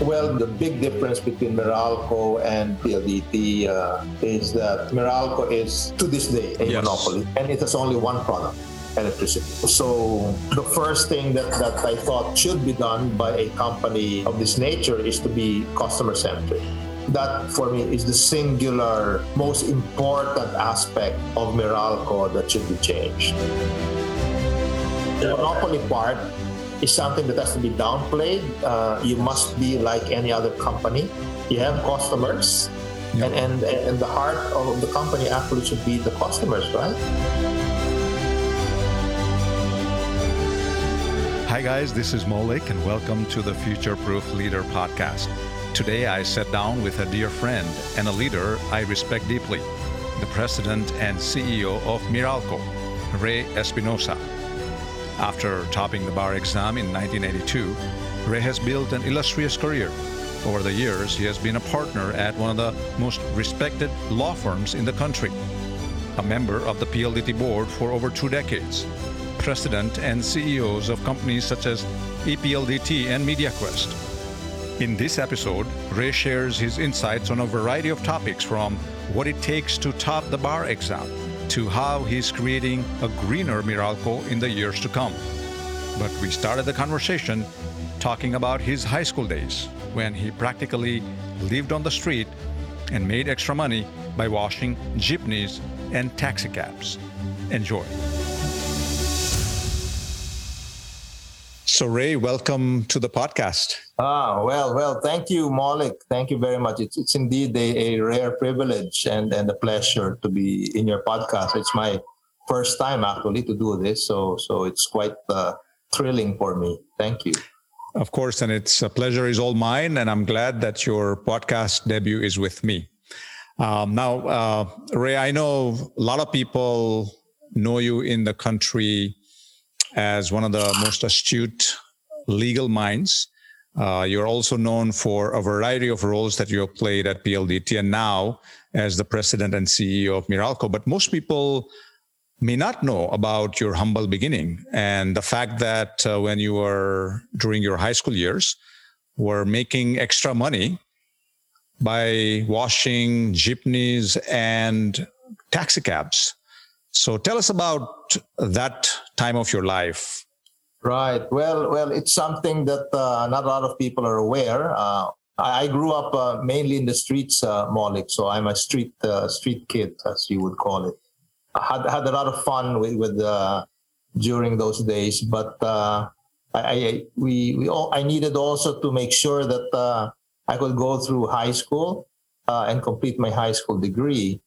Well, the big difference between Meralco and PLDT uh, is that Meralco is, to this day, a Yes. monopoly, and it has only one product electricity. So the first thing that, that I thought should be done by a company of this nature is to be customer centric. That for me is the singular most important aspect of Meralco that should be changed. The monopoly part is something that has to be downplayed. Uh, you must be like any other company. You have customers, and, and and the heart of the company actually should be the customers, right? Hi, guys, this is Maulik, and welcome to the Future Proof Leader podcast. Today, I sat down with a dear friend and a leader I respect deeply, the president and CEO of Meralco, Ray Espinosa. After topping the bar exam in 1982, Ray has built an illustrious career. Over the years, he has been a partner at one of the most respected law firms in the country, a member of the PLDT board for over two decades, president and CEOs of companies such as EPLDT and MediaQuest. In this episode, Ray shares his insights on a variety of topics from what it takes to top the bar exam to how he's creating a greener Meralco in the years to come. But we started the conversation talking about his high school days when he practically lived on the street and made extra money by washing jeepneys and taxicabs. Enjoy. So, Ray, welcome to the podcast. Ah, well, well, thank you, Maulik. Thank you very much. It's, it's indeed a, a rare privilege and, and a pleasure to be in your podcast. It's my first time actually to do this, so so it's quite uh, thrilling for me. Thank you. Of course, and it's a pleasure is all mine, and I'm glad that your podcast debut is with me. Um, now, uh, Ray, I know a lot of people know you in the country as one of the most astute legal minds. Uh, you're also known for a variety of roles that you have played at PLDT and now as the president and CEO of Meralco. But most people may not know about your humble beginning and the fact that uh, when you were during your high school years were making extra money by washing jeepneys and taxicabs. So tell us about that time of your life. Right. Well, well, it's something that uh, not a lot of people are aware. Uh, I grew up uh, mainly in the streets, uh, Maulik. So I'm a street uh, street kid, as you would call it. I had had a lot of fun with, with uh, during those days, but uh, I, I we we all, I needed also to make sure that I could go through high school and complete my high school degree,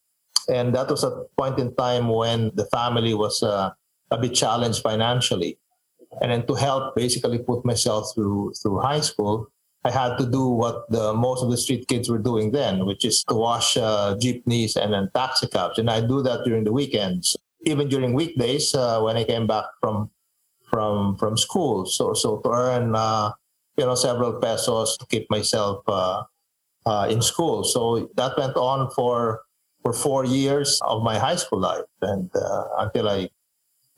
and that was a point in time when the family was a bit challenged financially. And then to help basically put myself through through high school i had to do what the most of the street kids were doing then which is to wash uh, jeepneys and then taxi cabs. And i do that during the weekends even during weekdays uh, when i came back from from from school. So so to earn uh, you know several pesos to keep myself uh, uh, in school. So that went on for for four years of my high school life. And uh, until i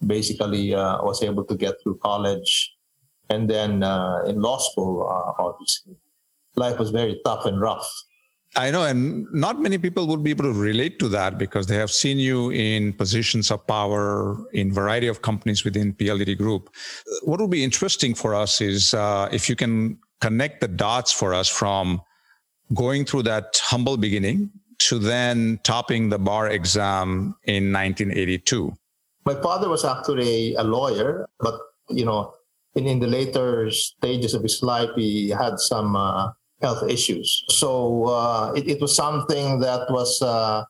basically uh, was able to get through college and then uh, in law school uh, obviously life was very tough and rough I know, and not many people would be able to relate to that because they have seen you in positions of power in variety of companies within PLDT Group. What would be interesting for us is uh, if you can connect the dots for us from going through that humble beginning to then topping the bar exam in 1982. My father was actually a lawyer but you know in, in the later stages of his life he had some uh, health issues. So uh, it, it was something that was uh,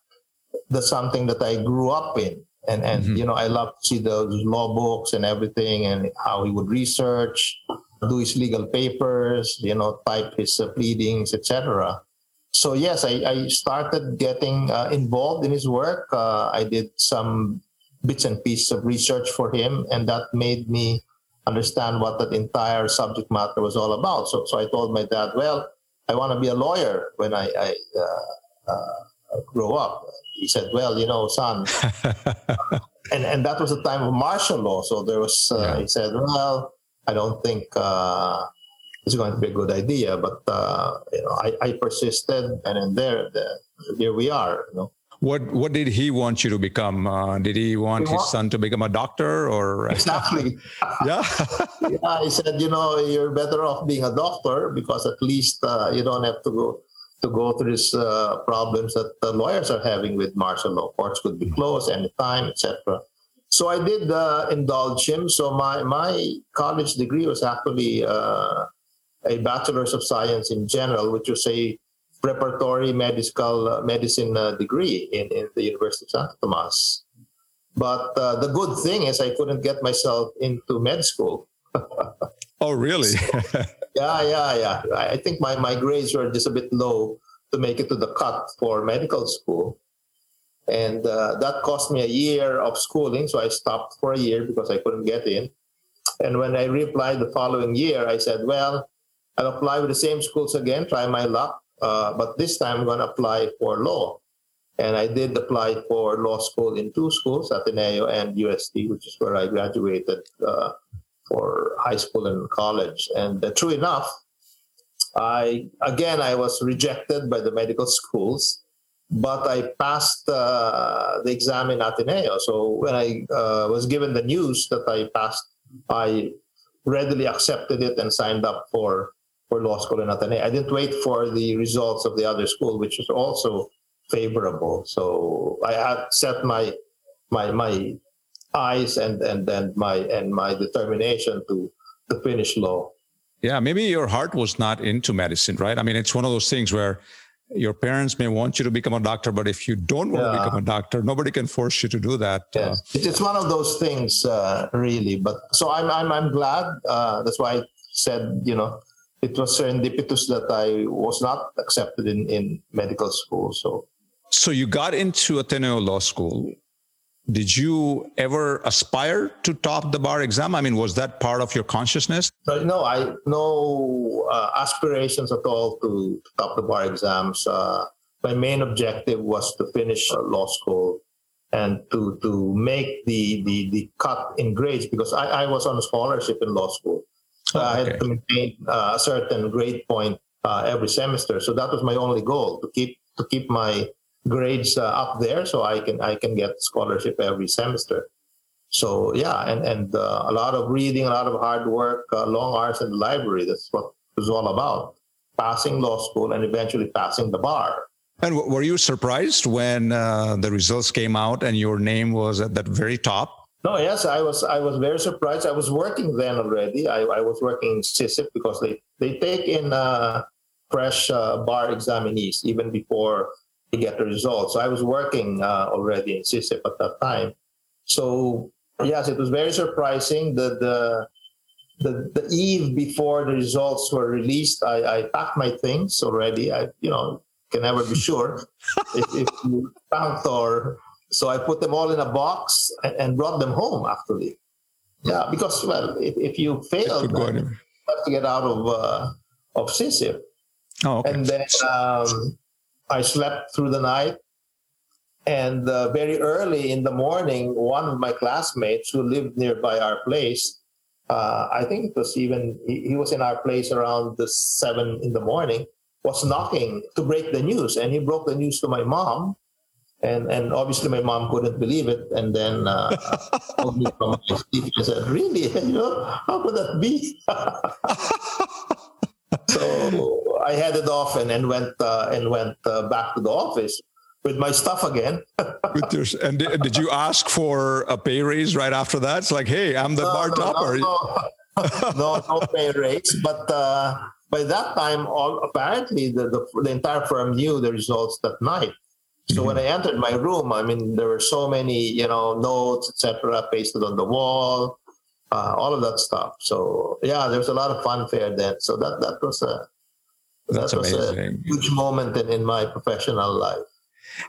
that's something that i grew up in. And and Mhm. you know i love to see those law books and everything and how he would research do his legal papers you know type his uh, pleadings etc so yes i, I started getting uh, involved in his work. Uh, i did some bits and pieces of research for him, and that made me understand what that entire subject matter was all about. So, so I told my dad, "Well, I want to be a lawyer when I, I uh, uh, grow up." He said, "Well, you know, son," and and that was the time of martial law. So there was, uh, Yeah. he said, "Well, I don't think." Uh, it's going to be a good idea. But uh, you know, I, I persisted, and then there, there, here we are. You know. What What did he want you to become? Uh, did he want He his wa- son to become a doctor, or Exactly. yeah? yeah, I said, you know, you're better off being a doctor because at least uh, you don't have to go to go through these uh, problems that the lawyers are having with martial law. Courts could be closed anytime, etc. So I did uh, indulge him. So my my college degree was actually uh, a bachelor's of science in general, which was a preparatory medical uh, medicine uh, degree in, in the University of Santo Tomas. But uh, the good thing is I couldn't get myself into med school. oh, really? Yeah, yeah, yeah. I think my, my grades were just a bit low to make it to the cut for medical school. And uh, that cost me a year of schooling. So I stopped for a year because I couldn't get in. And when I reapplied the following year, I said, well, I'll apply with the same schools again, try my luck. Uh, but this time I'm going to apply for law. And I did apply for law school in two schools, Ateneo and UST, which is where I graduated uh, for high school and college. And uh, true enough, I again I was rejected by the medical schools, but I passed uh, the exam in Ateneo. So when I uh, was given the news that I passed, I readily accepted it and signed up for for law school in Ateneo. I didn't wait for the results of the other school, which was also favorable. So I had set my my my eyes and and then my and my determination to to finish law. yeah, maybe your heart was not into medicine, right? I mean, it's one of those things where your parents may want you to become a doctor, but if you don't want to become a doctor, nobody can force you to do that. Uh, Yes, It- it's one of those things, uh, really. But so I'm I'm I'm glad. Uh, that's why I said you know it was serendipitous that I was not accepted in in medical school. So So you got into Ateneo Law School. Did you ever aspire to top the bar exam? I mean, was that part of your consciousness? But no, I no uh, aspirations at all to top the bar exams. Uh, my main objective was to finish uh, law school and to to make the the, the cut in grades because I, I was on a scholarship in law school. So I okay. had to maintain uh, a certain grade point uh, every semester. So that was my only goal to keep to keep my grades uh, up there so I can I can get scholarship every semester. So yeah, and and uh, a lot of reading, a lot of hard work, uh, long hours in the library. That's what it was all about. Passing law school and eventually passing the bar. And w- were you surprised when uh, the results came out and your name was at that very top? No, yes, I was I was very surprised. I was working then already. I, I was working in SyCip because they they take in uh, fresh uh, bar examinees even before they get the results. So I was working uh, already in SyCip at that time. So yes, it was very surprising. that the the, the eve before the results were released, I, I packed my things already. I you know can never be sure if, if you count or so I put them all in a box and, brought them home actually. Yeah, because well, if, if you fail, Could go then anywhere. you have to get out of uh, of. Oh, okay. And then um, I slept through the night. And uh, very early in the morning, one of my classmates who lived nearby our place, uh, I think it was even, he, he was in our place around the seven in the morning, was knocking to break the news. And he broke the news to my mom. And, and obviously my mom couldn't believe it. And then uh, called me from my sleep and said, really? You know, how could that be? so I headed off and, and went uh, and went uh, back to the office with my stuff again. With your, and did, did you ask for a pay raise right after that? It's like, hey, I'm the bar no, topper. No, no, no, no pay raise. But uh, by that time, all apparently the, the the entire firm knew the results that night. So when I entered my room, I mean, there were so many, you know, notes, etc., pasted on the wall, uh, all of that stuff. So yeah, there was a lot of fanfare then. So that that was a That's that was amazing. a huge moment in, in my professional life.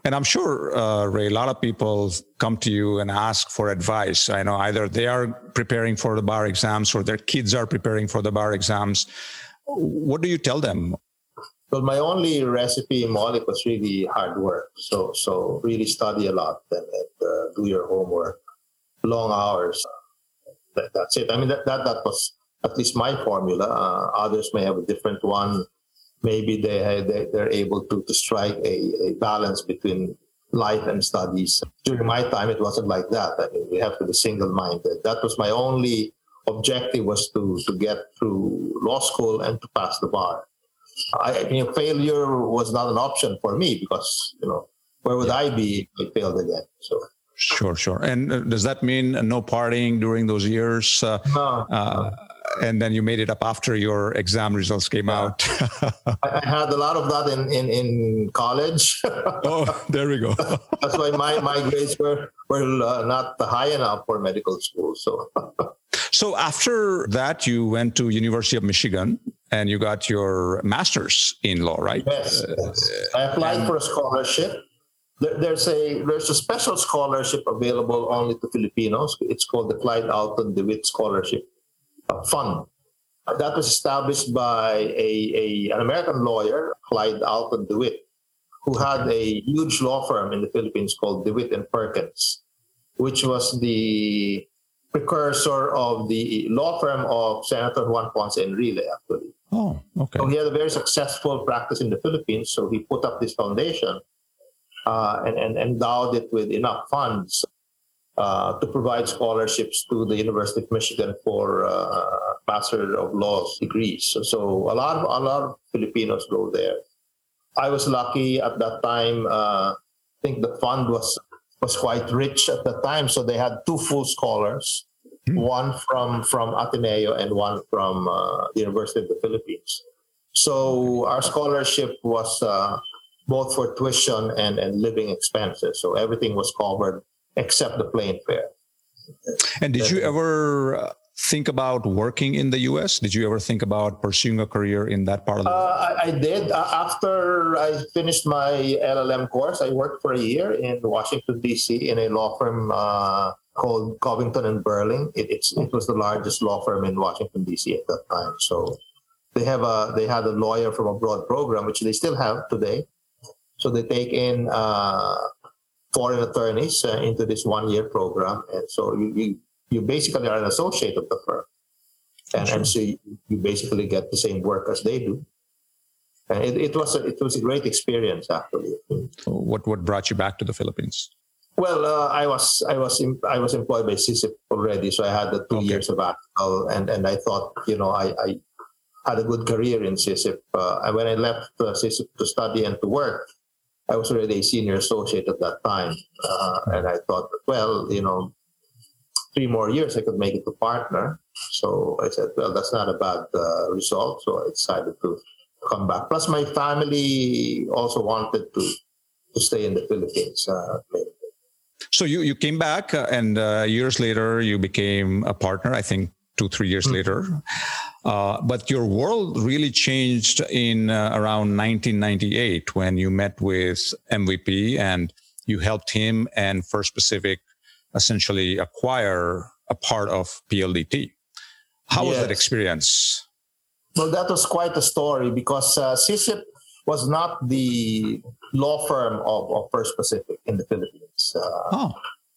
And I'm sure, uh, Ray, a lot of people come to you and ask for advice. I know either they are preparing for the bar exams or their kids are preparing for the bar exams. What do you tell them? Well, my only recipe in Maulik was really hard work. So, so really study a lot and, and uh, do your homework, long hours. That, that's it. I mean, that, that that was at least my formula. Uh, others may have a different one. Maybe they, they they're able to to strike a, a balance between life and studies. During my time, it wasn't like that. I mean, we have to be single-minded. That was my only objective was to to get through law school and to pass the bar. I, I mean, failure was not an option for me because you know where would I be if I failed again? So. Sure, sure. And uh, does that mean no partying during those years? Uh, no, uh, and then you made it up after your exam results came Yeah. out. I, I had a lot of that in in, in college. oh, there we go. That's why my, my grades were were uh, not high enough for medical school. So So after that, you went to University of Michigan and you got your master's in law, right? yes, yes. I applied for a scholarship. There's a there's a special scholarship available only to Filipinos. It's called the Clyde Alton DeWitt Scholarship Fund. That was established by a, a an American lawyer, Clyde Alton DeWitt, who had a huge law firm in the Philippines called DeWitt and Perkins, which was the precursor of the law firm of Senator Juan Ponce Enrile, actually. Oh, okay. So he had a very successful practice in the Philippines. So he put up this foundation uh, and, and endowed it with enough funds uh, to provide scholarships to the University of Michigan for uh, Master of Laws degrees. So, so a lot of a lot of Filipinos go there. I was lucky at that time. Uh, I think the fund was was quite rich at the time, so they had two full scholars Hmm. one from from Ateneo and one from uh, the University of the Philippines. So our scholarship was uh, both for tuition and, and living expenses. So everything was covered except the plane fare. And did you ever uh, think about working in the US? Did you ever think about pursuing a career in that part of the world? Uh, I, I did. Uh, after I finished my LLM course, I worked for a year in Washington, D.C. in a law firm uh, called Covington and Burling. It, it was the largest law firm in Washington, D.C. at that time. So they have a they had a lawyer from abroad program, which they still have today. So they take in uh, foreign attorneys uh, into this one year program, and so you, you you basically are an associate of the firm, and, and so you, you basically get the same work as they do. And it, it was a, it was a great experience actually. What what brought you back to the Philippines? Well, uh, I was I was em- I was employed by SyCip already, so I had the two Okay. years sabbatical, and and I thought you know I, I had a good career in SyCip. Uh, and when I left uh, SyCip to study and to work, I was already a senior associate at that time, uh, and I thought, well, you know, three more years I could make it to partner. So I said, well, that's not a bad uh, result. So I decided to come back. Plus, my family also wanted to to stay in the Philippines. Uh, So you you came back, uh, and uh, years later you became a partner. I think two three years Mhm. later. Uh, but your world really changed in uh, around 1998 when you met with MVP and you helped him and First Pacific essentially acquire a part of PLDT. How was that experience? Well, that was quite a story because uh, SyCip was not the law firm of, of First Pacific in the Philippines. Uh, Oh,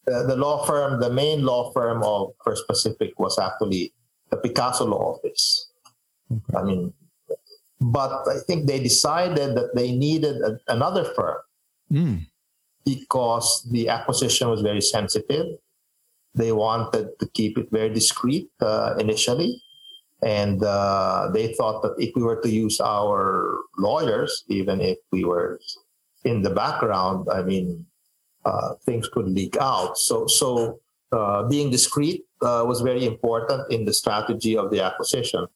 the, the law firm, the main law firm of First Pacific was actually the Picazo Law Office. I mean, but I think they decided that they needed a, another firm mm, because the acquisition was very sensitive. They wanted to keep it very discreet uh, initially. And uh, they thought that if we were to use our lawyers, even if we were in the background, I mean, uh, things could leak out. So, so uh, being discreet uh, was very important in the strategy of the acquisition.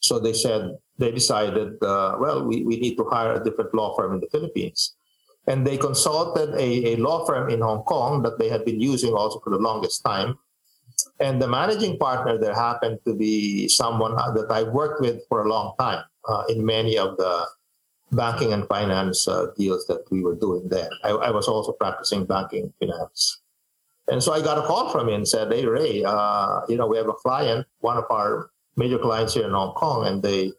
So they said, they decided, uh, well, we, we need to hire a different law firm in the Philippines. And they consulted a, a law firm in Hong Kong that they had been using also for the longest time. And the managing partner there happened to be someone that I worked with for a long time uh, in many of the banking and finance uh, deals that we were doing there. I, I was also practicing banking finance. And so I got a call from him and said, Hey, Ray, uh, you know, we have a client, one of our major clients here in Hong Kong, and they,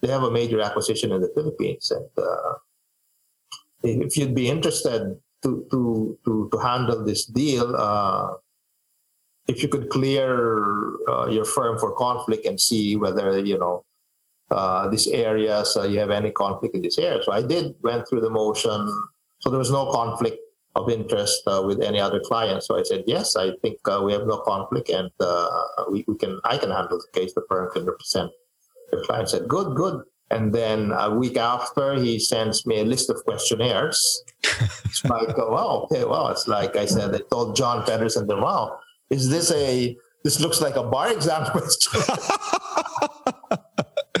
they have a major acquisition in the Philippines. And uh, if you'd be interested to, to, to, to handle this deal, uh, if you could clear uh, your firm for conflict and see whether you know uh, these areas uh, you have any conflict in this area. So I did went through the motion. So there was no conflict of interest uh, with any other client. So I said yes. I think uh, we have no conflict, and uh, we, we can I can handle the case. The firm can represent the client. Said good, good. And then a week after, he sends me a list of questionnaires. it's like, oh, wow, okay, well, it's like I said, I told John Pedersen, then, wow, is this a, this looks like a bar exam question.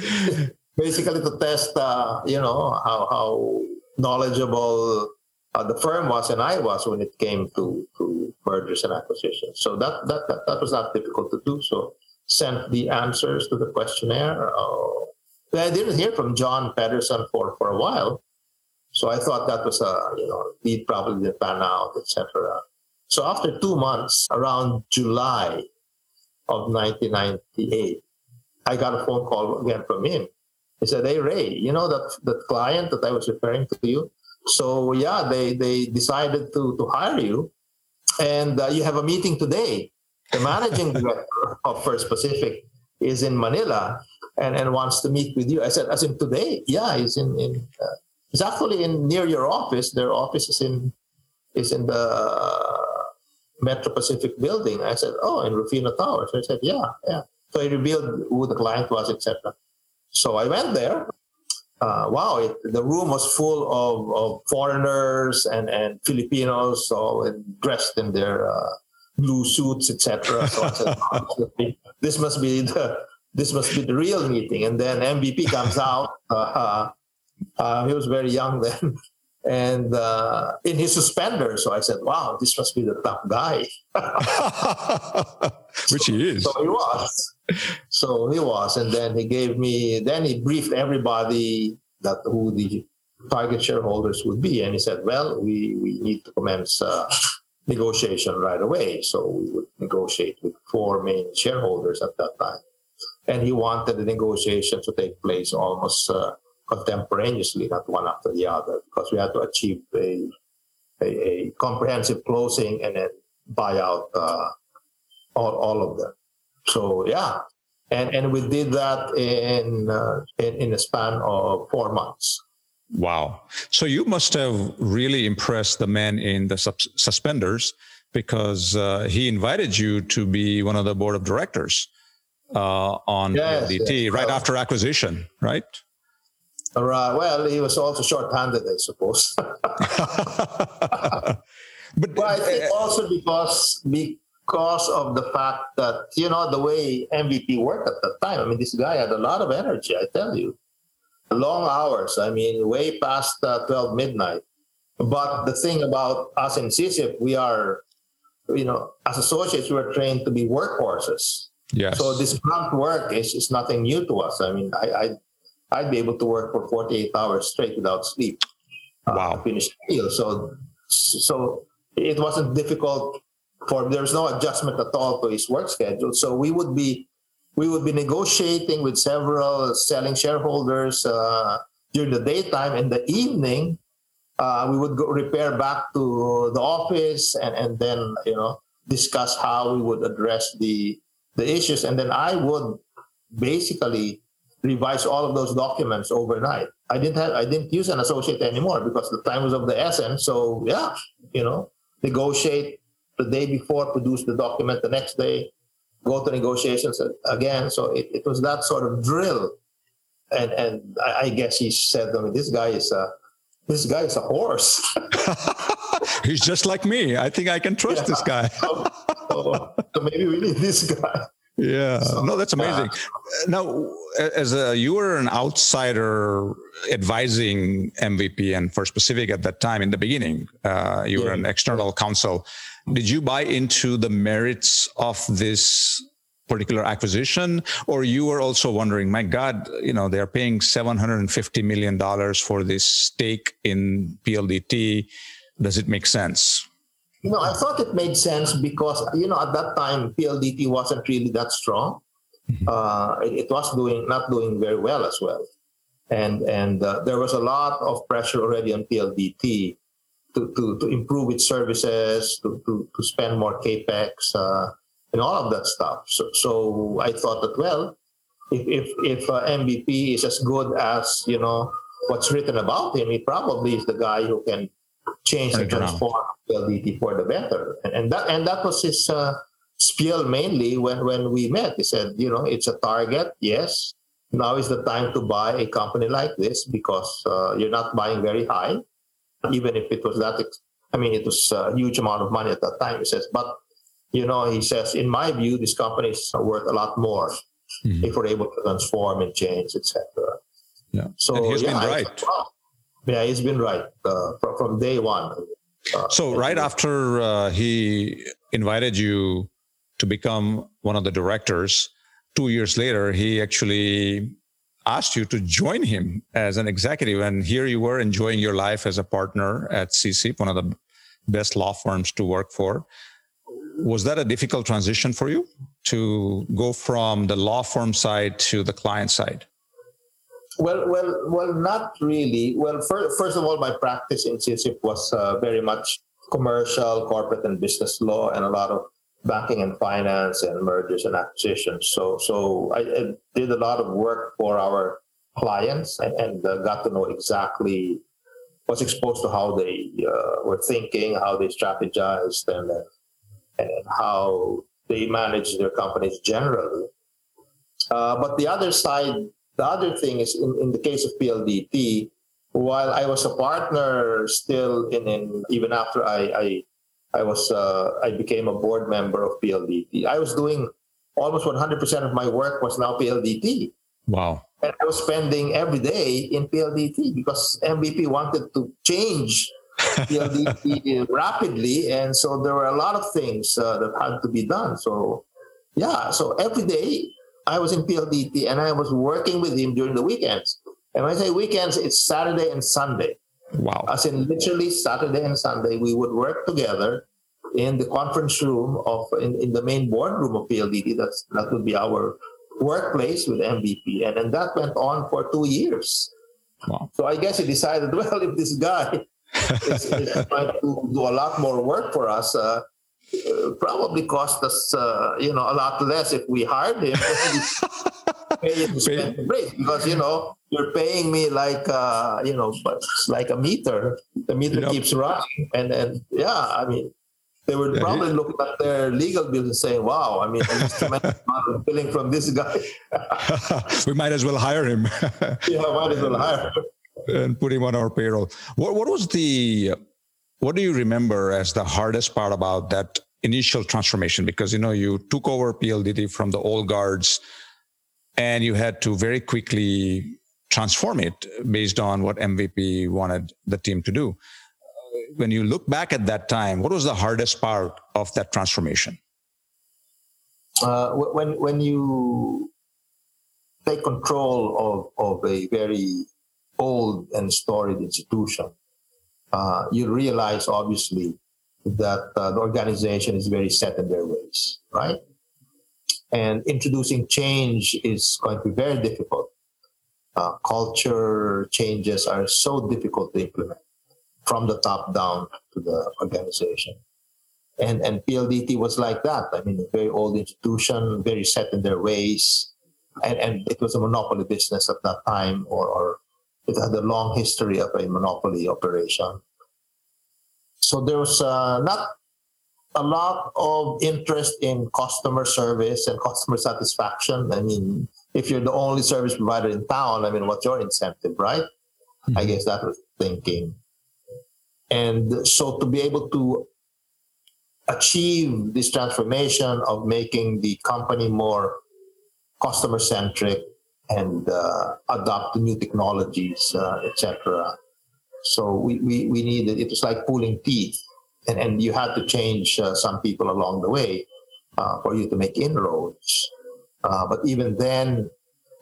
Basically to test, uh, you know, how, how knowledgeable uh, the firm was and I was when it came to, to mergers and acquisitions. So that, that, that, that was not difficult to do. So sent the answers to the questionnaire. Uh, I didn't hear from John Patterson for, for a while. So I thought that was a, you know, he probably didn't pan out, etc. So after two months, around July of 1998, I got a phone call again from him. He said, Hey, Ray, you know that, that client that I was referring to you? So yeah, they, they decided to, to hire you and uh, you have a meeting today. The managing director of First Pacific is in Manila and, and wants to meet with you. I said, as in today? Yeah, he's in, in uh, he's actually in near your office. Their office is in is in the Metro Pacific building. I said, oh, in Rufino Towers. I said, yeah, yeah. So he revealed who the client was, etc. So I went there. Uh, wow, it, the room was full of, of foreigners and, and Filipinos, all dressed in their uh, blue suits, etc. So said, this must be the this must be the real meeting. And then MVP comes out. Uh, uh, he was very young then, and uh, in his suspenders. So I said, "Wow, this must be the top guy." Which he is. So he was. So he was, and then he gave me. Then he briefed everybody that who the target shareholders would be, and he said, "Well, we we need to commence." Uh, negotiation right away. So we would negotiate with four main shareholders at that time and he wanted the negotiation to take place almost uh, contemporaneously, not one after the other, because we had to achieve a, a, a comprehensive closing and then buy out uh, all, all of them. So yeah, and and we did that in uh, in, in a span of four months. Wow! So you must have really impressed the man in the suspenders because uh, he invited you to be one of the board of directors uh, on yes, yes. right after acquisition, right? Right. Well, he was also short-handed, I suppose. but, I think uh, also because because of the fact that you know the way MVP worked at that time. I mean, this guy had a lot of energy. I tell you, long hours. I mean, way past uh, twelve midnight. But the thing about us in SyCip, we are, you know, as associates, we are trained to be workhorses. Yes. So this grunt work is, is nothing new to us. I mean, I, I I'd be able to work for 48 hours straight without sleep. Uh, wow. Uh, finish meal. So so it wasn't difficult for there's no adjustment at all to his work schedule. So we would be we would be negotiating with several selling shareholders uh, during the daytime. In the evening, uh, we would go repair back to the office and, and then you know discuss how we would address the the issues, and then I would basically revise all of those documents overnight. I didn't have I didn't use an associate anymore because the time was of the essence. So yeah, you know, negotiate the day before, produce the document the next day, go to negotiations again. So it, it was that sort of drill. And and I, I guess he said, I mean, this guy is a this guy is a horse. He's just like me. I think I can trust yeah. this guy. so, so, maybe we need this guy. Yeah, so, no, that's amazing. Uh, now, as a, you were an outsider advising MVP and First Pacific at that time in the beginning, uh, you yeah. were an external counsel. Did you buy into the merits of this particular acquisition or you were also wondering my god you know they're paying 750 million dollars for this stake in PLDT does it make sense you know i thought it made sense because you know at that time PLDT wasn't really that strong mm-hmm. uh, it, it, was doing not doing very well as well and and uh, there was a lot of pressure already on PLDT to, to, to improve its services to, to, to spend more capex uh, and all of that stuff. So, so I thought that well, if if, if uh, MVP is as good as you know what's written about him, he probably is the guy who can change and transform PLDT for the better. And, and that and that was his uh, spiel mainly when when we met. He said, you know, it's a target, yes. Now is the time to buy a company like this because uh, you're not buying very high, even if it was that. Ex- I mean, it was a huge amount of money at that time. He says, but you know, he says, in my view, these companies are worth a lot more mm-hmm. if we're able to transform and change, etc. Yeah. So and he's yeah, been right. Yeah, he's been right uh, from, day one. Uh, so right after uh, he invited you to become one of the directors, two years later, he actually asked you to join him as an executive. And here you were enjoying your life as a partner at SyCip, one of the best law firms to work for was that a difficult transition for you to go from the law firm side to the client side? Well, well, well, not really. Well, first, first of all, my practice in SyCip was uh, very much commercial, corporate, and business law, and a lot of banking and finance and mergers and acquisitions. So, so I, I did a lot of work for our clients and, and uh, got to know exactly was exposed to how they uh, were thinking, how they strategized, and uh, and how they manage their companies generally. Uh, but the other side, the other thing is in, in the case of PLDT, while I was a partner still in, in even after I I, I was uh, I became a board member of PLDT, I was doing almost 100% of my work was now PLDT. Wow. And I was spending every day in PLDT because MVP wanted to change PLDT rapidly, and so there were a lot of things uh, that had to be done. So, yeah, so every day I was in PLDT and I was working with him during the weekends. And when I say weekends, it's Saturday and Sunday. Wow. As in literally Saturday and Sunday, we would work together in the conference room of in, in the main boardroom of PLDT. That's that would be our workplace with MVP. And, and that went on for two years. Wow. So I guess he decided, well, if this guy is, it's going to do a lot more work for us. Uh, uh, probably cost us, uh, you know, a lot less if we hired him. pay him spend the break because you know you're paying me like uh, you know, like a meter. The meter yep. keeps running, and then yeah, I mean, they were yeah, probably he... looking at their legal bills and saying, "Wow, I mean, tremendous amount of billing from this guy." we might as well hire him. yeah, might as well hire him and put him on our payroll. What what was the what do you remember as the hardest part about that initial transformation? Because you know you took over PLDT from the old guards, and you had to very quickly transform it based on what MVP wanted the team to do. When you look back at that time, what was the hardest part of that transformation? Uh, when when you take control of, of a very old and storied institution, uh, you realize obviously that uh, the organization is very set in their ways, right? And introducing change is going to be very difficult. Uh, culture changes are so difficult to implement from the top down to the organization. And, and PLDT was like that. I mean, a very old institution, very set in their ways. And, and it was a monopoly business at that time or, or it had a long history of a monopoly operation. So there was uh, not a lot of interest in customer service and customer satisfaction. I mean, if you're the only service provider in town, I mean, what's your incentive, right? Mm-hmm. I guess that was thinking. And so to be able to achieve this transformation of making the company more customer centric and uh, adopt new technologies, uh, etc. So we, we, we needed, it was like pulling teeth. And, and you had to change uh, some people along the way uh, for you to make inroads. Uh, but even then,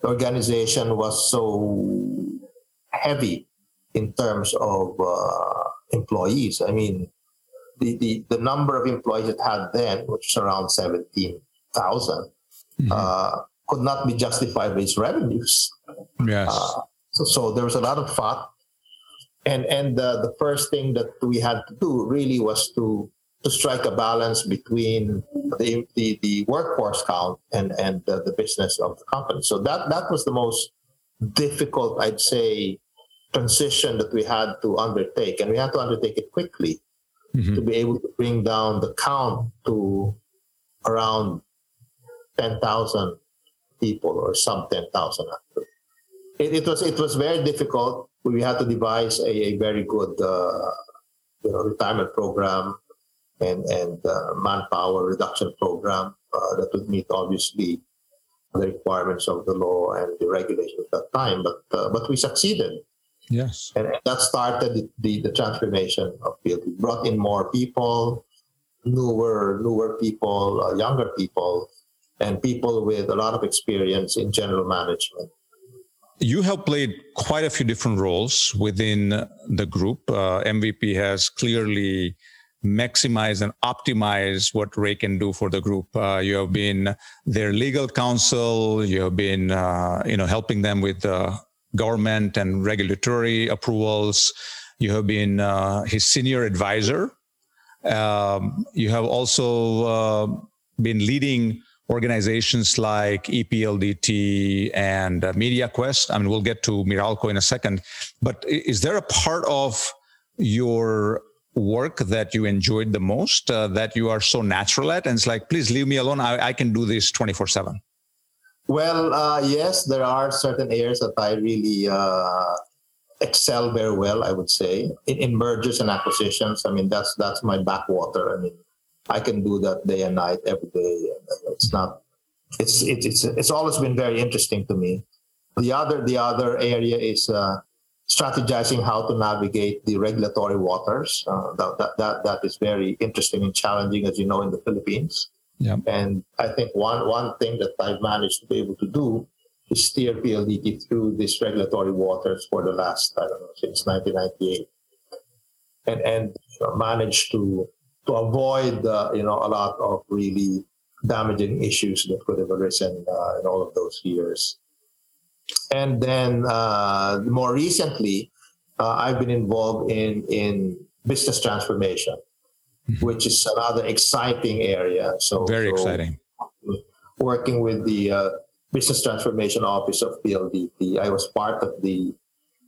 the organization was so heavy in terms of uh, employees. I mean, the, the, the number of employees it had then, which was around 17,000, mm-hmm could not be justified by its revenues. Yes. Uh, so, so, there was a lot of thought, and and uh, the first thing that we had to do really was to to strike a balance between the the, the workforce count and and the, the business of the company. So that that was the most difficult, I'd say, transition that we had to undertake, and we had to undertake it quickly Mhm. to be able to bring down the count to around ten thousand people or some ten thousand. It, it was it was very difficult. We had to devise a, a very good uh, you know retirement program and and uh, manpower reduction program uh, that would meet obviously the requirements of the law and the regulation at that time. But uh, but we succeeded, Yes. and that started the, the, the transformation of field. We brought in more people, newer newer people, uh, younger people, and people with a lot of experience in general management. You have played quite a few different roles within the group. Uh, MVP has clearly maximized and optimized what Ray can do for the group. Uh, you have been their legal counsel. You have been, uh, you know, helping them with uh, government and regulatory approvals. You have been uh, his senior advisor. Um, you have also uh, been leading organizations like EPLDT and uh, MediaQuest. I mean, we'll get to Meralco in a second. But is there a part of your work that you enjoyed the most, uh, that you are so natural at? And it's like, please leave me alone. I, I can do this 24 7. Well, uh, yes, there are certain areas that I really uh, excel very well. I would say in, in mergers and acquisitions. I mean, that's that's my backwater. I mean, I can do that day and night, every day. It's not. It's it's it's it's always been very interesting to me. The other the other area is uh, strategizing how to navigate the regulatory waters. Uh, that, that that that is very interesting and challenging, as you know, in the Philippines. Yeah. And I think one one thing that I've managed to be able to do is steer PLDT through these regulatory waters for the last I don't know since 1998, and and managed to to avoid uh, you know a lot of really damaging issues that could have arisen uh, in all of those years. And then uh, more recently, uh, I've been involved in in business transformation, Mhm. which is another exciting area. So Very so exciting. Working with the uh, business transformation office of PLDT, I was part of the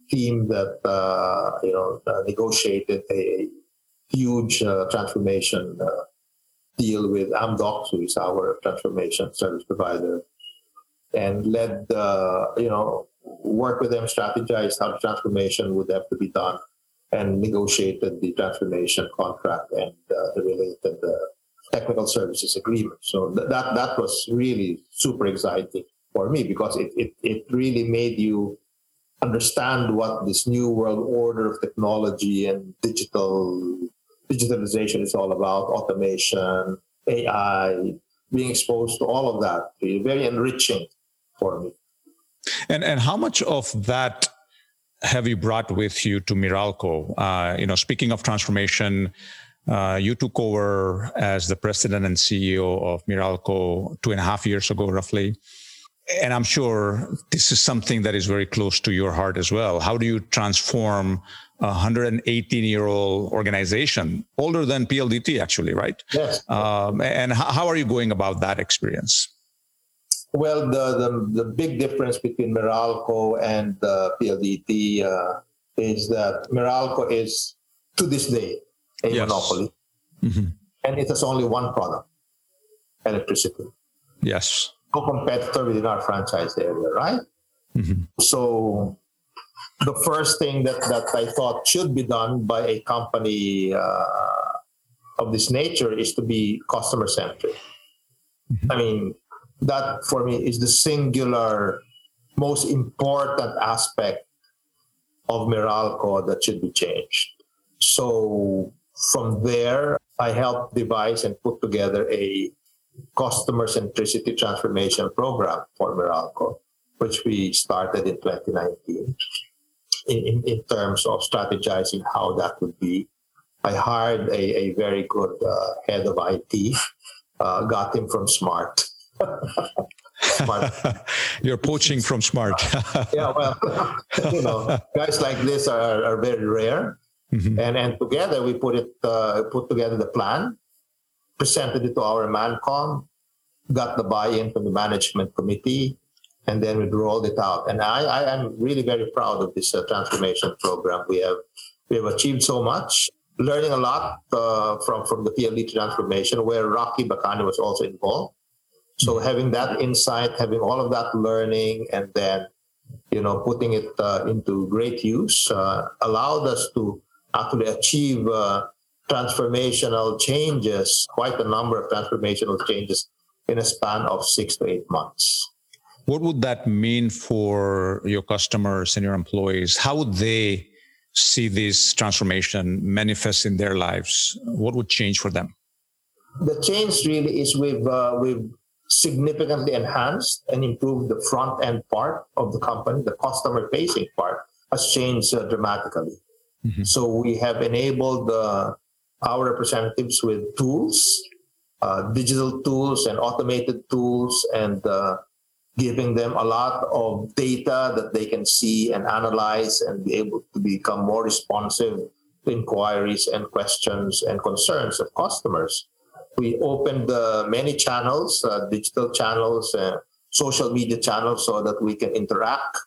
team that uh, you know uh, negotiated a huge uh, transformation uh, deal with Amdocs, who is our transformation service provider, and led the, you know work with them, strategized how the transformation would have to be done, and negotiated the transformation contract and uh, the related uh, technical services agreement. So th- that that was really super exciting for me because it, it, it really made you understand what this new world order of technology and digital digitalization is all about, automation, AI, being exposed to all of that. Really Very enriching for me. And and how much of that have you brought with you to Meralco? Uh, you know, speaking of transformation, uh, you took over as the president and CEO of Meralco two and a half years ago, roughly. And I'm sure this is something that is very close to your heart as well. How do you transform 118 year old organization, older than PLDT, actually, right? Yes. Um, and how, are you going about that experience? Well, the, the, the big difference between Meralco and uh, PLDT uh, is that Meralco is, to this day, a Yes. monopoly, Mhm. and it has only one product electricity. Yes. No competitor within our franchise area, right? Mhm. So, the first thing that, that I thought should be done by a company uh, of this nature is to be customer centric. I mean, that for me is the singular most important aspect of Meralco that should be changed. So from there, I helped devise and put together a customer centricity transformation program for Meralco, which we started in 2019 in, in, terms of strategizing how that would be. I hired a, a very good uh, head of IT, uh, got him from Smart. Smart. You're poaching from smart. Yeah, well, you know, guys like this are, are very rare. Mhm. And and together we put it uh, put together the plan presented it to our ManCom, got the buy-in from the management committee, and then we rolled it out. And I, I am really very proud of this uh, transformation program. We have we have achieved so much, learning a lot uh, from from the PLD transformation, where Rocky Bacani was also involved. So having that insight, having all of that learning, and then you know putting it uh, into great use uh, allowed us to actually achieve uh, transformational changes, quite a number of transformational changes in a span of six to eight months. What would that mean for your customers and your employees? How would they see this transformation manifest in their lives? What would change for them? The change really is we've uh, we've significantly enhanced and improved the front end part of the company. The customer facing part has changed uh, dramatically. Mm-hmm. So we have enabled uh, our representatives with tools, uh, digital tools and automated tools, and uh, giving them a lot of data that they can see and analyze and be able to become more responsive to inquiries and questions and concerns of customers. We opened uh, many channels, uh, digital channels, uh, social media channels, so that we can interact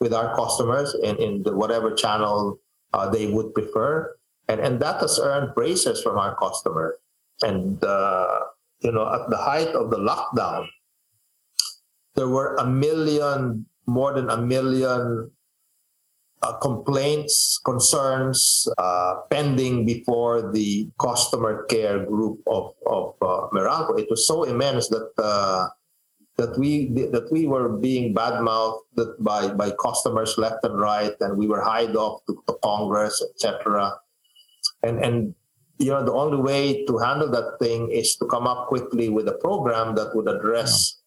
with our customers in, in the, whatever channel uh, they would prefer. And, and that has earned praises from our customer. And, uh, you know, at the height of the lockdown, there were a million, more than a million uh, complaints, concerns uh, pending before the customer care group of, of uh, Meralco. It was so immense that uh, that we that we were being badmouthed by by customers left and right, and we were hied off to, to Congress, etc. And and you know the only way to handle that thing is to come up quickly with a program that would address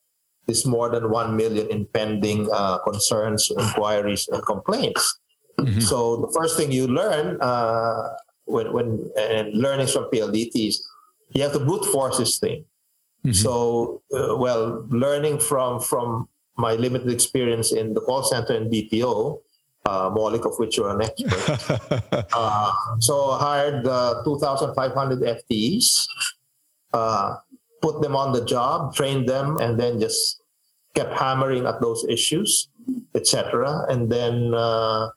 this more than one million impending uh, concerns, inquiries, and complaints. Mm-hmm. So the first thing you learn uh, when when and learning from PLDT is you have to brute force this thing. Mm-hmm. So, uh, well, learning from from my limited experience in the call center and BPO, uh, Maulik, of which you're an expert. uh, so hired uh, 2,500 FTEs, uh, put them on the job, trained them, and then just kept hammering at those issues, etc. And then uh,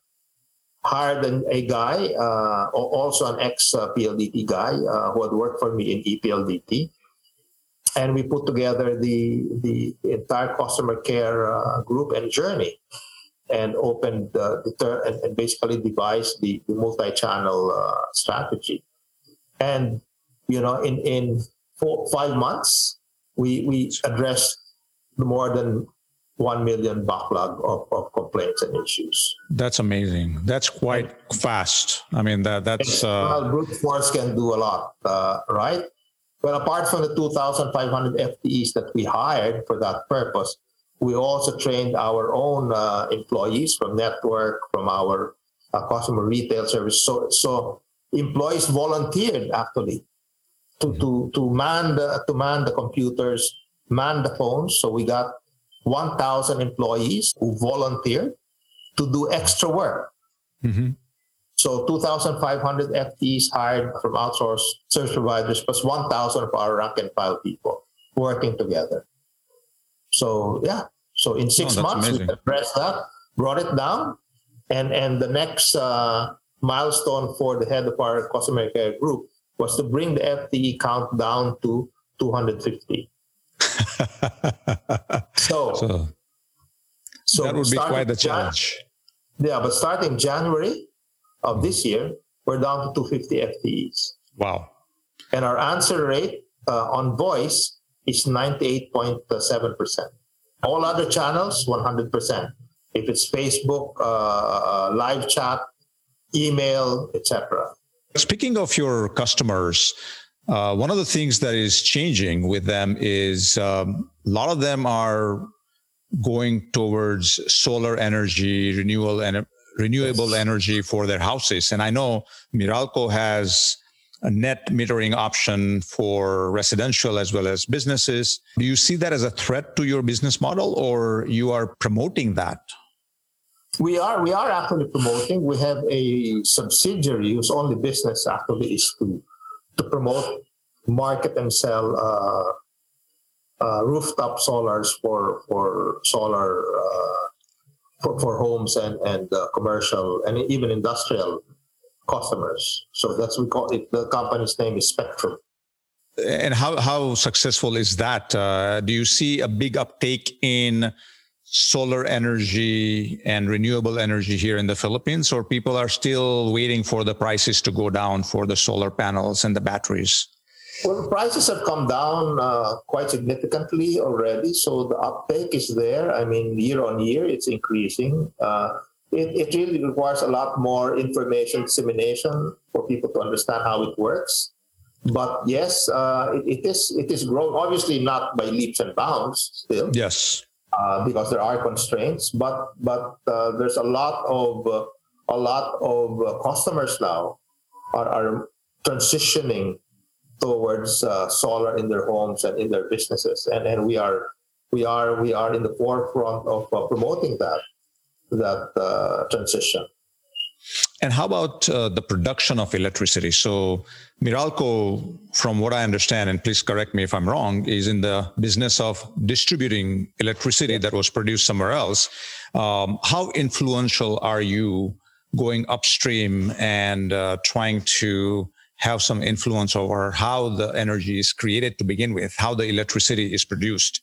hired an, a guy, uh, also an ex PLDT guy, uh, who had worked for me in EPLDT, and we put together the the entire customer care uh, group and journey and opened uh, the ter- and, and, basically devised the, the multi-channel uh, strategy and you know in in four, five months we we addressed more than 1 million backlog of, of complaints and issues. That's amazing. That's quite and, fast. I mean that that's uh... well, brute force can do a lot uh, right? But apart from the 2,500 FTEs that we hired for that purpose, we also trained our own uh, employees from network, from our uh, customer retail service. So, so employees volunteered actually to, to, to man the to man the computers, man the phones. So we got 1,000 employees who volunteered to do extra work. Mm-hmm. So 2,500 FTEs hired from outsourced service providers plus 1,000 of our rank and file people working together. So yeah, so in six oh, months amazing. we addressed that, brought it down, and and the next uh, milestone for the head of our customer care group was to bring the FTE count down to 250. so, so, so that would be quite a challenge. Jan- yeah, but starting January, of this year, we're down to 250 FTEs. Wow. And our answer rate uh, on voice is 98.7%. All other channels, 100%. If it's Facebook, uh, uh, live chat, email, etc. Speaking of your customers, uh, one of the things that is changing with them is um, a lot of them are going towards solar energy, renewable and renewable energy for their houses. And I know Meralco has a net metering option for residential as well as businesses. Do you see that as a threat to your business model or you are promoting that? We are we are actually promoting. We have a subsidiary whose only business actually is to to promote market and sell uh, uh, rooftop solars for for solar uh, for, for homes and and uh, commercial and even industrial customers. So that's we call it. The company's name is Spectrum. And how how successful is that? Uh, do you see a big uptake in solar energy and renewable energy here in the Philippines, or people are still waiting for the prices to go down for the solar panels and the batteries? Well, prices have come down uh, quite significantly already, so the uptake is there. I mean, year on year, it's increasing. Uh, it, it really requires a lot more information dissemination for people to understand how it works. But yes, uh, it, it is it is growing. Obviously, not by leaps and bounds still. Yes uh, because there are constraints. But but uh, there's a lot of uh, a lot of uh, customers now are, are transitioning towards uh, solar in their homes and in their businesses, and and we are we are we are in the forefront of promoting that that transition. And how about uh, the production of electricity? So, Meralco, from what I understand, and please correct me if I'm wrong, is in the business of distributing electricity that was produced somewhere else. Um, how influential are you going upstream and uh, trying to have some influence over how the energy is created to begin with, how the electricity is produced?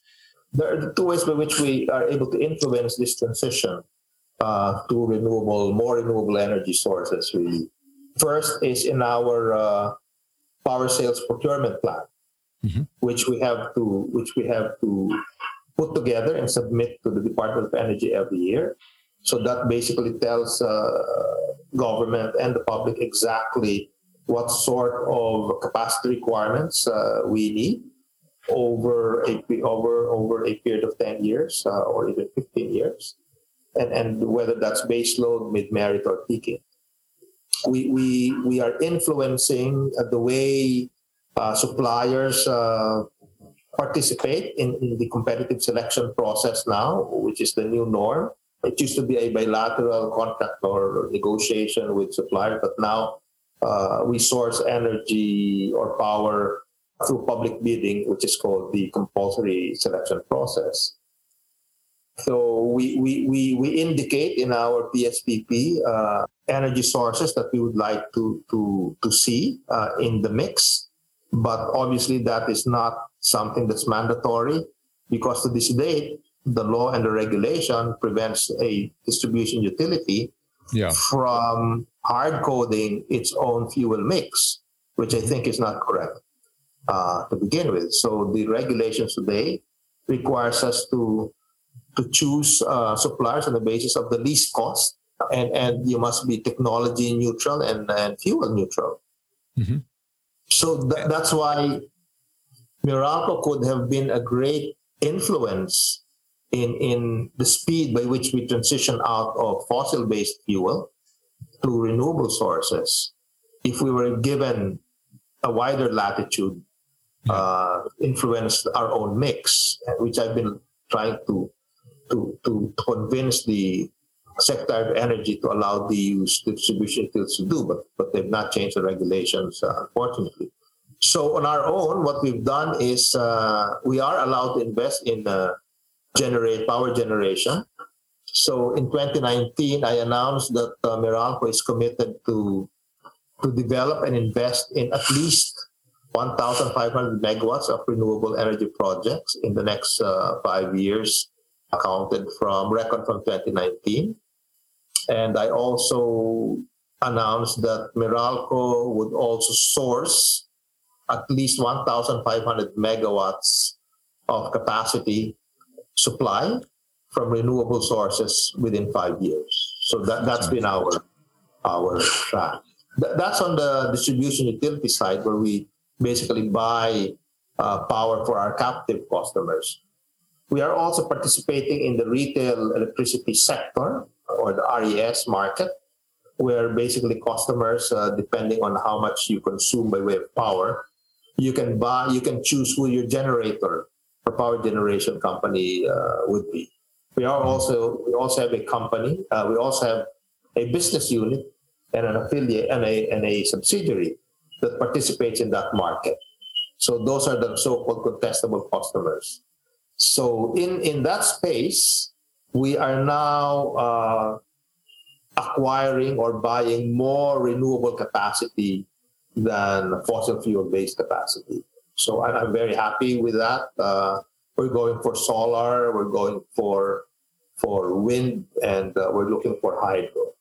There are two ways by which we are able to influence this transition uh, to renewable, more renewable energy sources. Really, first is in our uh, power sales procurement plan, mm-hmm. which we have to which we have to put together and submit to the Department of Energy every year. So that basically tells uh, government and the public exactly what sort of capacity requirements uh, we need over a over over a period of 10 years uh, or even 15 years and, and whether that's base load, mid merit, or peaking. We, we, we are influencing the way uh, suppliers uh, participate in, in the competitive selection process now, which is the new norm. It used to be a bilateral contract or negotiation with suppliers, but now uh, we source energy or power through public bidding, which is called the compulsory selection process. So we, we, we, we indicate in our PSPP uh, energy sources that we would like to, to, to see uh, in the mix. But obviously, that is not something that's mandatory because to this date, the law and the regulation prevents a distribution utility yeah. from hard coding its own fuel mix, which I think is not correct uh, to begin with. So the regulations today requires us to to choose uh, suppliers on the basis of the least cost, and and you must be technology neutral and, and fuel neutral. Mm-hmm. So th- that's why Meralco could have been a great influence in in the speed by which we transition out of fossil-based fuel to renewable sources. If we were given a wider latitude, uh, influence our own mix, which I've been trying to to, to convince the Secretary of Energy to allow the use distribution fields to do, but, but they've not changed the regulations, uh, unfortunately. So on our own, what we've done is uh, we are allowed to invest in uh, generate power generation. So in 2019, I announced that uh, Meralco is committed to to develop and invest in at least 1,500 megawatts of renewable energy projects in the next uh, five years accounted from record from 2019. And I also announced that Meralco would also source at least 1,500 megawatts of capacity supply from renewable sources within five years. So that, that's been our our track. that's on the distribution utility side where we basically buy uh, power for our captive customers. We are also participating in the retail electricity sector or the RES market, where basically customers, uh, depending on how much you consume by way of power, you can buy, you can choose who your generator or power generation company uh, would be. We are also we also have a company. Uh, we also have a business unit and an affiliate and a and a subsidiary that participates in that market. So those are the so-called contestable customers. So in, in that space, we are now uh, acquiring or buying more renewable capacity than fossil fuel based capacity. So I'm, I'm very happy with that. Uh, we're going for solar, we're going for for wind, and uh, we're looking for hydro.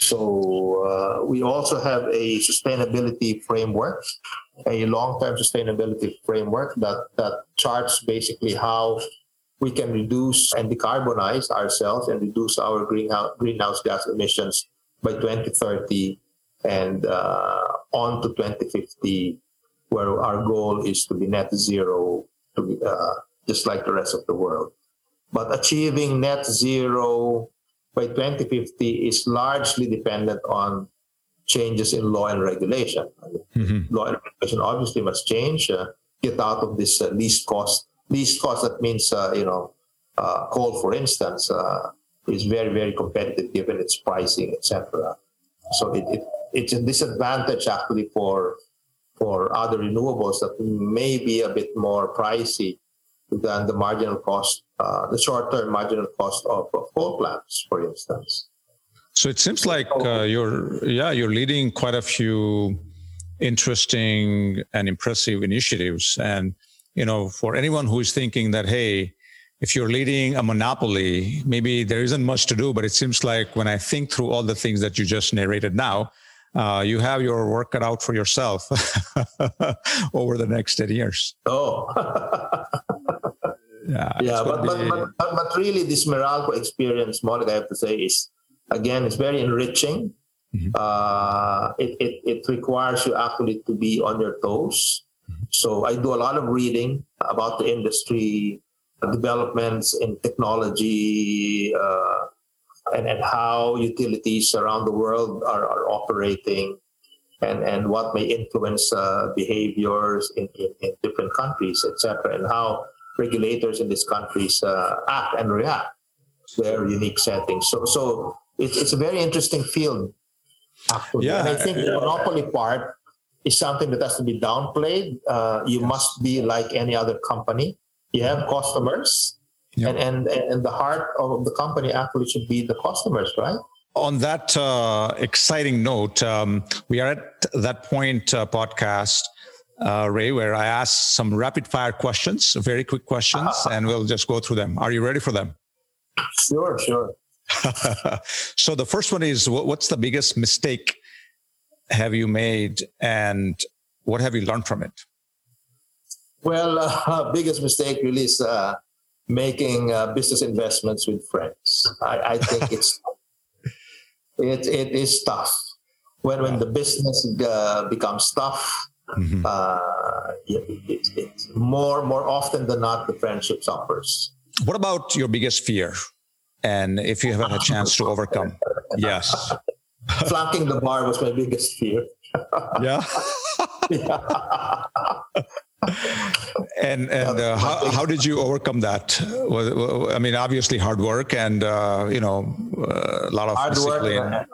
So uh, we also have a sustainability framework, a long-term sustainability framework that that charts basically how we can reduce and decarbonize ourselves and reduce our greenhouse greenhouse gas emissions by 2030 and uh, on to 2050, where our goal is to be net zero, to be, uh, just like the rest of the world. But achieving net zero by 2050 is largely dependent on changes in law and regulation. Mm-hmm. Law and regulation obviously must change. Uh, get out of this uh, least cost. Least cost that means uh, you know uh, coal, for instance, uh, is very very competitive given its pricing, etc. So it, it it's a disadvantage actually for for other renewables that may be a bit more pricey than the marginal cost, uh, the short-term marginal cost of, of, coal plants, for instance. So it seems like uh, you're, yeah, you're leading quite a few interesting and impressive initiatives. And you know, for anyone who is thinking that, hey, if you're leading a monopoly, maybe there isn't much to do. But it seems like when I think through all the things that you just narrated now, uh, you have your work cut out for yourself over the next 10 years. Oh. yeah, yeah but, be... but, but, but, really, this Meralco experience, Maulik, I have to say, is again, it's very enriching. Mm-hmm. Uh, it, it, it requires you actually to be on your toes. Mm-hmm. So I do a lot of reading about the industry, developments in technology, uh, and, and how utilities around the world are, are operating and, and what may influence uh, behaviors in, in, in, different countries, etc., and how regulators in these countries uh, act and react to their unique settings. So, so it's, it's a very interesting field. Actually. Yeah, and I think the monopoly part is something that has to be downplayed. Uh, you yes. must be like any other company. You have customers, Yep. And, and and the heart of the company actually should be the customers, right? On that uh, exciting note, um, we are at that point uh, podcast, uh, Ray, where I ask some rapid fire questions, very quick questions, uh-huh. and we'll just go through them. Are you ready for them? Sure, sure. so the first one is what's the biggest mistake have you made and what have you learned from it? Well, uh, biggest mistake really is uh, making uh, business investments with friends. I, I think it's it it is tough when when the business uh, becomes tough. Mm-hmm. Uh, it, it, more more often than not, the friendship suffers. What about your biggest fear? And if you haven't had a chance to overcome, yes, flanking the bar was my biggest fear. yeah. yeah and and uh, how, how did you overcome that? I mean, obviously hard work and uh, you know uh, a lot of hard discipline, work,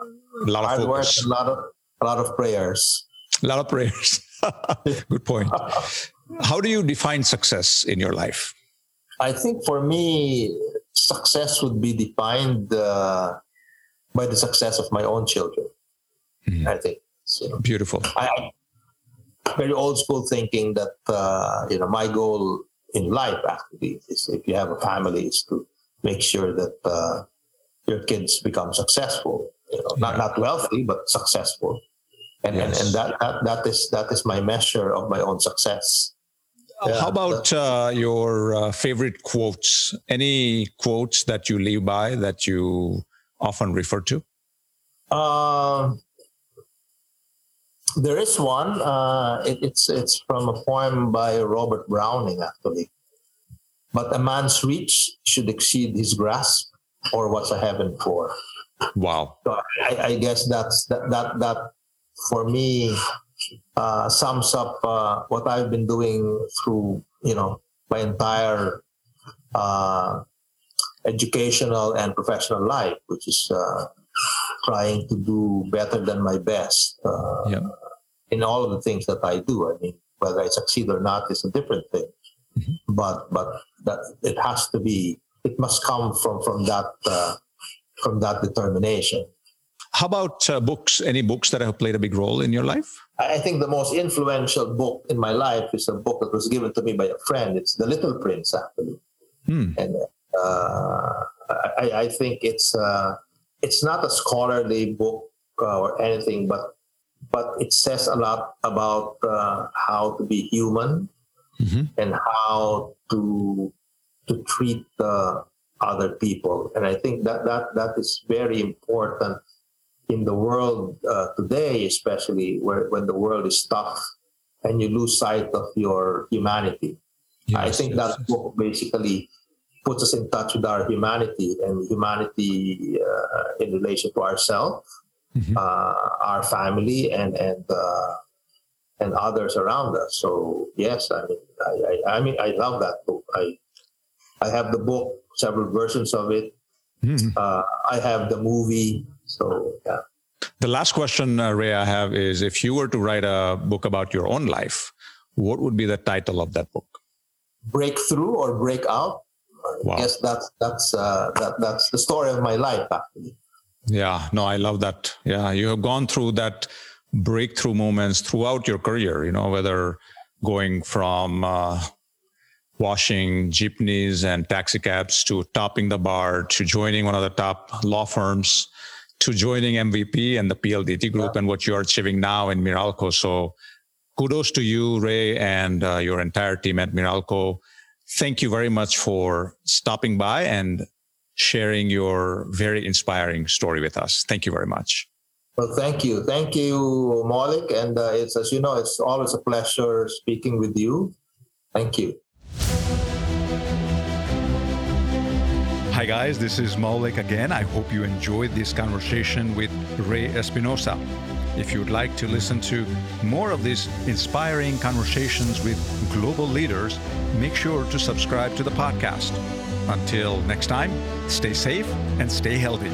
a lot of focus, work, a lot of a lot of prayers. A lot of prayers. Good point. How do you define success in your life? I think for me, success would be defined uh, by the success of my own children. Mm-hmm. I think. So Beautiful. I, very old school thinking that uh, you know my goal in life actually is if you have a family is to make sure that uh, your kids become successful you know not not wealthy but successful and yes. and, and that, that that is that is my measure of my own success yeah, how about uh, your uh, favorite quotes any quotes that you live by that you often refer to um there is one. Uh, it, it's it's from a poem by Robert Browning, actually. But a man's reach should exceed his grasp, or what's a heaven for? Wow. So I, I guess that's that that that for me uh, sums up uh, what I've been doing through you know my entire uh, educational and professional life, which is uh, trying to do better than my best uh, yeah. in all of the things that I do. I mean, Whether I succeed or not is a different thing. But but that it has to be. It must come from from that uh, from that determination. How about uh, books? Any books that have played a big role in your life? I think the most influential book in my life is a book that was given to me by a friend. It's The Little Prince, actually, Hmm. and uh, I, I think it's uh, it's not a scholarly book uh, or anything, but but it says a lot about uh, how to be human Mhm. and how to to treat uh, other people. And I think that that that is very important in the world uh, today, especially where when the world is tough and you lose sight of your humanity. I think yes, that yes. book basically puts us in touch with our humanity and humanity uh, in relation to ourselves, Mhm. uh, our family, and and uh, and others around us. So yes, I mean, I, I, I mean, I love that book. I I have the book, several versions of it. Mhm. Uh, I have the movie. So yeah. The last question, uh, Ray, I have is if you were to write a book about your own life, what would be the title of that book? breakthrough or break out. Wow. I guess that's that's uh, that that's the story of my life actually. Yeah, no, I love that. Yeah, you have gone through that breakthrough moments throughout your career, you know, whether going from uh, washing jeepneys and taxi cabs to topping the bar to joining one of the top law firms to joining MVP and the PLDT group and what you are achieving now in Meralco. So kudos to you, Ray, and uh, your entire team at Meralco. Thank you very much for stopping by and sharing your very inspiring story with us. Thank you very much. Well, thank you, thank you, Maulik, and uh, it's as you know, it's always a pleasure speaking with you. Thank you. Hi, guys, this is Maulik again. I hope you enjoyed this conversation with Ray Espinosa. If you'd like to listen to more of these inspiring conversations with global leaders, make sure to subscribe to the podcast. Until next time, stay safe and stay healthy.